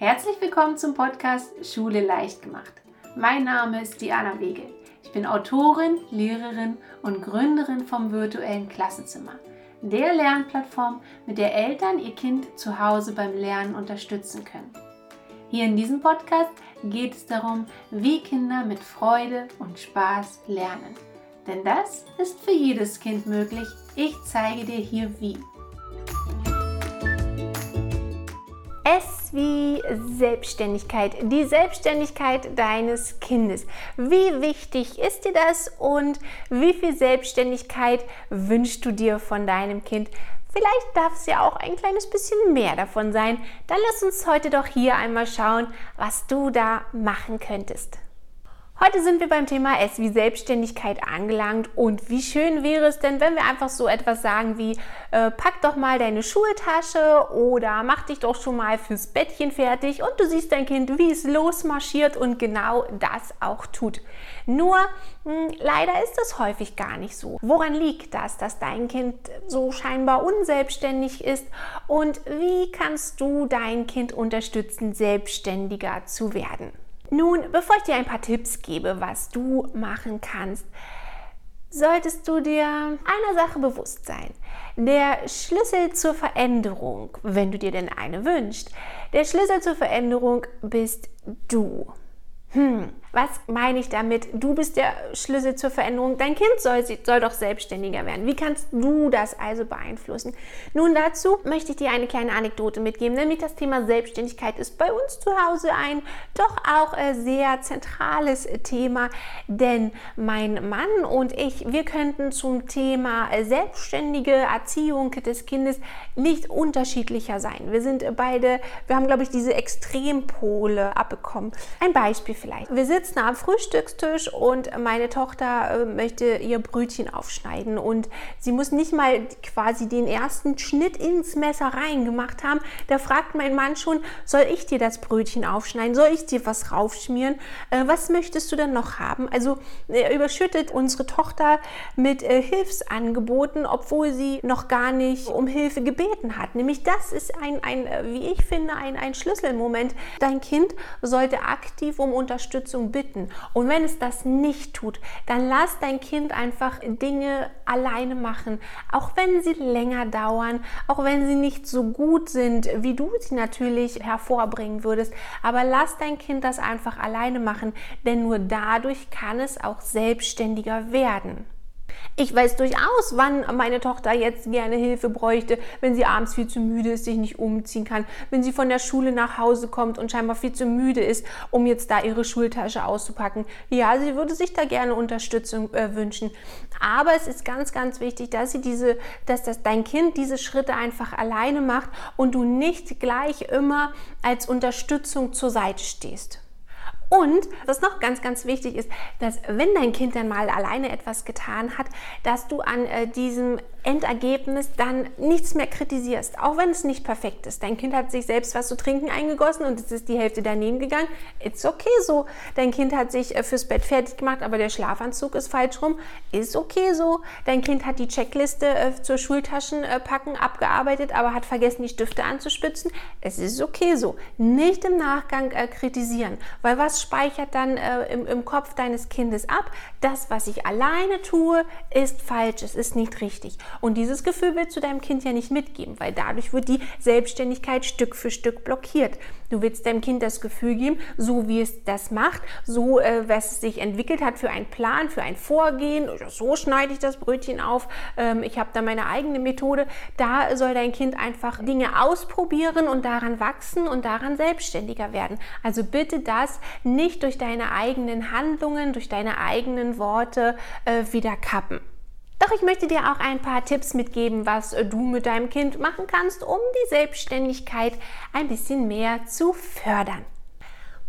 Herzlich willkommen zum Podcast Schule leicht gemacht. Mein Name ist Diana Wege. Ich bin Autorin, Lehrerin und Gründerin vom virtuellen Klassenzimmer, der Lernplattform, mit der Eltern ihr Kind zu Hause beim Lernen unterstützen können. Hier in diesem Podcast geht es darum, wie Kinder mit Freude und Spaß lernen. Denn das ist für jedes Kind möglich. Ich zeige dir hier wie. S wie Selbstständigkeit, die Selbstständigkeit deines Kindes. Wie wichtig ist dir das und wie viel Selbstständigkeit wünschst du dir von deinem Kind? Vielleicht darf es ja auch ein kleines bisschen mehr davon sein. Dann lass uns heute doch hier einmal schauen, was du da machen könntest. Heute sind wir beim Thema S wie Selbstständigkeit angelangt und wie schön wäre es denn, wenn wir einfach so etwas sagen wie äh, pack doch mal deine Schultasche oder mach dich doch schon mal fürs Bettchen fertig und du siehst dein Kind, wie es losmarschiert und genau das auch tut. Nur mh, hm, leider ist das häufig gar nicht so. Woran liegt das, dass dein Kind so scheinbar unselbstständig ist und wie kannst du dein Kind unterstützen, selbstständiger zu werden? Nun, bevor ich dir ein paar Tipps gebe, was du machen kannst, solltest du dir einer Sache bewusst sein. Der Schlüssel zur Veränderung, wenn du dir denn eine wünschst, der Schlüssel zur Veränderung bist du. Hm, was meine ich damit? Du bist der Schlüssel zur Veränderung. Dein Kind soll, soll doch selbstständiger werden. Wie kannst du das also beeinflussen? Nun, dazu möchte ich dir eine kleine Anekdote mitgeben, nämlich das Thema Selbstständigkeit ist bei uns zu Hause ein doch auch äh, sehr zentrales Thema, denn mein Mann und ich, wir könnten zum Thema äh, selbstständige Erziehung des Kindes nicht unterschiedlicher sein. Wir sind beide, wir haben, glaube ich, diese Extrempole abbekommen. Ein Beispiel vielleicht. Wir sitzen am Frühstückstisch und meine Tochter äh, möchte ihr Brötchen aufschneiden und sie muss nicht mal quasi den ersten Schnitt ins Messer reingemacht haben. Da fragt mein Mann schon, soll ich dir das Brötchen aufschneiden? Soll ich dir was raufschmieren? Äh, was möchtest du denn noch haben? Also er überschüttet unsere Tochter mit äh, Hilfsangeboten, obwohl sie noch gar nicht um Hilfe gebeten hat. Nämlich das ist ein, ein wie ich finde, ein, ein Schlüsselmoment. Dein Kind sollte aktiv um Unterstützung bitten. Und wenn es das nicht tut, dann lass dein Kind einfach Dinge alleine machen, auch wenn sie länger dauern, auch wenn sie nicht so gut sind, wie du sie natürlich hervorbringen würdest. Aber lass dein Kind das einfach alleine machen, denn nur dadurch kann es auch selbstständiger werden. Ich weiß durchaus, wann meine Tochter jetzt gerne Hilfe bräuchte, wenn sie abends viel zu müde ist, sich nicht umziehen kann, wenn sie von der Schule nach Hause kommt und scheinbar viel zu müde ist, um jetzt da ihre Schultasche auszupacken. Ja, sie würde sich da gerne Unterstützung äh, wünschen. Aber es ist ganz, ganz wichtig, dass sie diese, dass das dein Kind diese Schritte einfach alleine macht und du nicht gleich immer als Unterstützung zur Seite stehst. Und was noch ganz, ganz wichtig ist, dass wenn dein Kind dann mal alleine etwas getan hat, dass du an äh, diesem Endergebnis dann nichts mehr kritisierst, auch wenn es nicht perfekt ist. Dein Kind hat sich selbst was zu trinken eingegossen und es ist die Hälfte daneben gegangen. It's okay so. Dein Kind hat sich äh, fürs Bett fertig gemacht, aber der Schlafanzug ist falsch rum. Ist okay so. Dein Kind hat die Checkliste äh, zur Schultaschenpacken abgearbeitet, aber hat vergessen, die Stifte anzuspitzen. Es ist okay so. Nicht im Nachgang äh, kritisieren, weil was speichert dann äh, im, im Kopf deines Kindes ab? Das, was ich alleine tue, ist falsch, es ist nicht richtig. Und dieses Gefühl willst du deinem Kind ja nicht mitgeben, weil dadurch wird die Selbstständigkeit Stück für Stück blockiert. Du willst deinem Kind das Gefühl geben, so wie es das macht, so äh, was es sich entwickelt hat für einen Plan, für ein Vorgehen, so schneide ich das Brötchen auf, ähm, ich habe da meine eigene Methode. Da soll dein Kind einfach Dinge ausprobieren und daran wachsen und daran selbstständiger werden. Also bitte das nicht durch deine eigenen Handlungen, durch deine eigenen Worte äh, wieder kappen. Doch ich möchte dir auch ein paar Tipps mitgeben, was du mit deinem Kind machen kannst, um die Selbstständigkeit ein bisschen mehr zu fördern.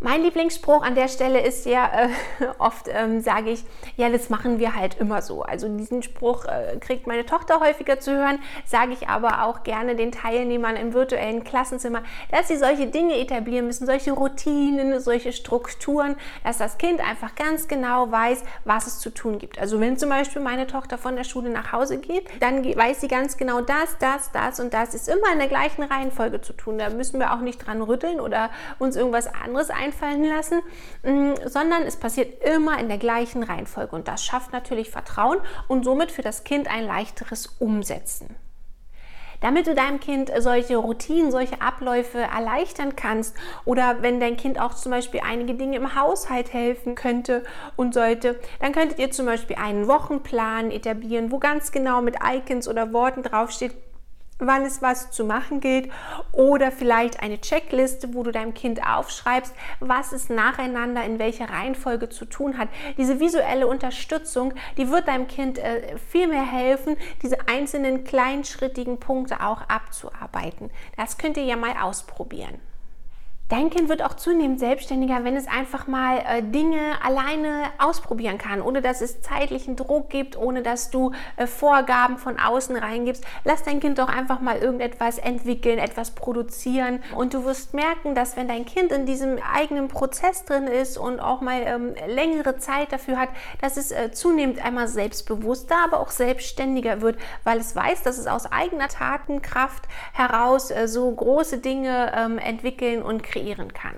Mein Lieblingsspruch an der Stelle ist ja, äh, oft ähm, sage ich, ja, das machen wir halt immer so. Also diesen Spruch äh, kriegt meine Tochter häufiger zu hören, sage ich aber auch gerne den Teilnehmern im virtuellen Klassenzimmer, dass sie solche Dinge etablieren müssen, solche Routinen, solche Strukturen, dass das Kind einfach ganz genau weiß, was es zu tun gibt. Also wenn zum Beispiel meine Tochter von der Schule nach Hause geht, dann weiß sie ganz genau, das, das, das und das ist immer in der gleichen Reihenfolge zu tun. Da müssen wir auch nicht dran rütteln oder uns irgendwas anderes ein einfallen lassen, mm, sondern es passiert immer in der gleichen Reihenfolge. Und das schafft natürlich Vertrauen und somit für das Kind ein leichteres Umsetzen. Damit du deinem Kind solche Routinen, solche Abläufe erleichtern kannst oder wenn dein Kind auch zum Beispiel einige Dinge im Haushalt helfen könnte und sollte, dann könntet ihr zum Beispiel einen Wochenplan etablieren, wo ganz genau mit Icons oder Worten draufsteht, wann es was zu machen gilt oder vielleicht eine Checkliste, wo du deinem Kind aufschreibst, was es nacheinander in welcher Reihenfolge zu tun hat. Diese visuelle Unterstützung, die wird deinem Kind äh, viel mehr helfen, diese einzelnen kleinschrittigen Punkte auch abzuarbeiten. Das könnt ihr ja mal ausprobieren. Dein Kind wird auch zunehmend selbstständiger, wenn es einfach mal äh, Dinge alleine ausprobieren kann, ohne dass es zeitlichen Druck gibt, ohne dass du äh, Vorgaben von außen reingibst. Lass dein Kind doch einfach mal irgendetwas entwickeln, etwas produzieren und du wirst merken, dass wenn dein Kind in diesem eigenen Prozess drin ist und auch mal ähm, längere Zeit dafür hat, dass es äh, zunehmend einmal selbstbewusster, aber auch selbstständiger wird, weil es weiß, dass es aus eigener Tatenkraft heraus äh, so große Dinge ähm, entwickeln und kreieren kreieren kann.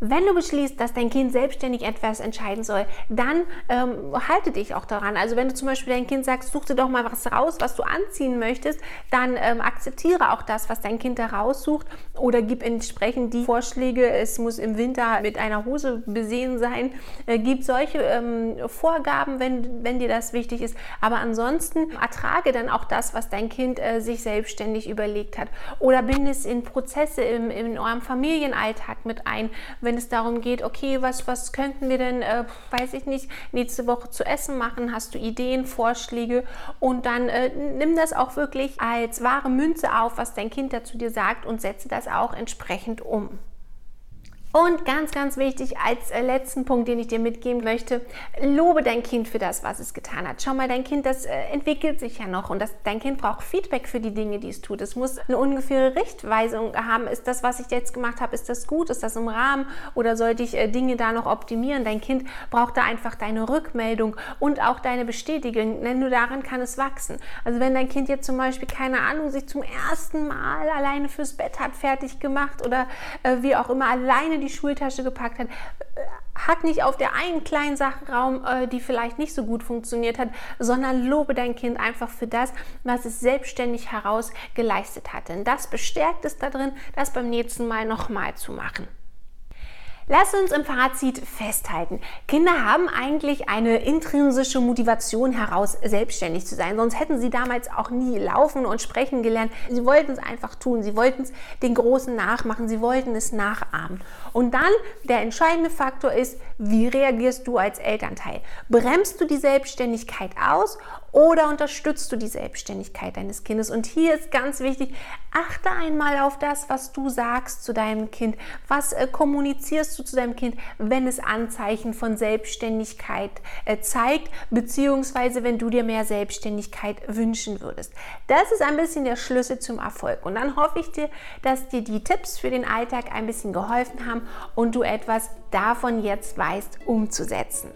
Wenn du beschließt, dass dein Kind selbstständig etwas entscheiden soll, dann ähm, halte dich auch daran. Also wenn du zum Beispiel dein Kind sagst, such dir doch mal was raus, was du anziehen möchtest, dann ähm, akzeptiere auch das, was dein Kind da raussucht oder gib entsprechend die Vorschläge, es muss im Winter mit einer Hose besehen sein. Äh, gib solche ähm, Vorgaben, wenn, wenn dir das wichtig ist. Aber ansonsten ertrage dann auch das, was dein Kind äh, sich selbstständig überlegt hat. Oder binde es in Prozesse im, in eurem Familienalltag mit ein wenn es darum geht, okay, was, was könnten wir denn, äh, weiß ich nicht, nächste Woche zu essen machen? Hast du Ideen, Vorschläge? Und dann äh, nimm das auch wirklich als wahre Münze auf, was dein Kind dazu dir sagt und setze das auch entsprechend um. Und ganz, ganz wichtig als äh, letzten Punkt, den ich dir mitgeben möchte, lobe dein Kind für das, was es getan hat. Schau mal, dein Kind, das äh, entwickelt sich ja noch und das, dein Kind braucht Feedback für die Dinge, die es tut. Es muss eine ungefähre Richtweisung haben. Ist das, was ich jetzt gemacht habe, ist das gut? Ist das im Rahmen? Oder sollte ich äh, Dinge da noch optimieren? Dein Kind braucht da einfach deine Rückmeldung und auch deine Bestätigung, denn nur daran kann es wachsen. Also wenn dein Kind jetzt zum Beispiel, keine Ahnung, sich zum ersten Mal alleine fürs Bett hat fertig gemacht oder äh, wie auch immer alleine die die Schultasche gepackt hat, hat nicht auf der einen kleinen Sache Raum, äh, die vielleicht nicht so gut funktioniert hat, sondern lobe dein Kind einfach für das, was es selbstständig heraus geleistet hat. Denn das bestärkt es darin, das beim nächsten Mal nochmal zu machen. Lass uns im Fazit festhalten. Kinder haben eigentlich eine intrinsische Motivation heraus, selbstständig zu sein. Sonst hätten sie damals auch nie laufen und sprechen gelernt. Sie wollten es einfach tun. Sie wollten es den Großen nachmachen. Sie wollten es nachahmen. Und dann der entscheidende Faktor ist, wie reagierst du als Elternteil? Bremst du die Selbstständigkeit aus oder unterstützt du die Selbstständigkeit deines Kindes? Und hier ist ganz wichtig, achte einmal auf das, was du sagst zu deinem Kind. Was äh, kommunizierst du zu deinem Kind, wenn es Anzeichen von Selbstständigkeit äh, zeigt, beziehungsweise wenn du dir mehr Selbstständigkeit wünschen würdest. Das ist ein bisschen der Schlüssel zum Erfolg. Und dann hoffe ich dir, dass dir die Tipps für den Alltag ein bisschen geholfen haben und du etwas davon jetzt weißt umzusetzen.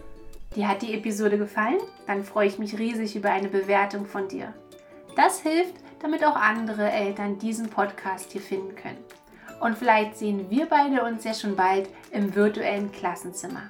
Dir hat die Episode gefallen? Dann freue ich mich riesig über eine Bewertung von dir. Das hilft, damit auch andere Eltern diesen Podcast hier finden können. Und vielleicht sehen wir beide uns ja schon bald im virtuellen Klassenzimmer.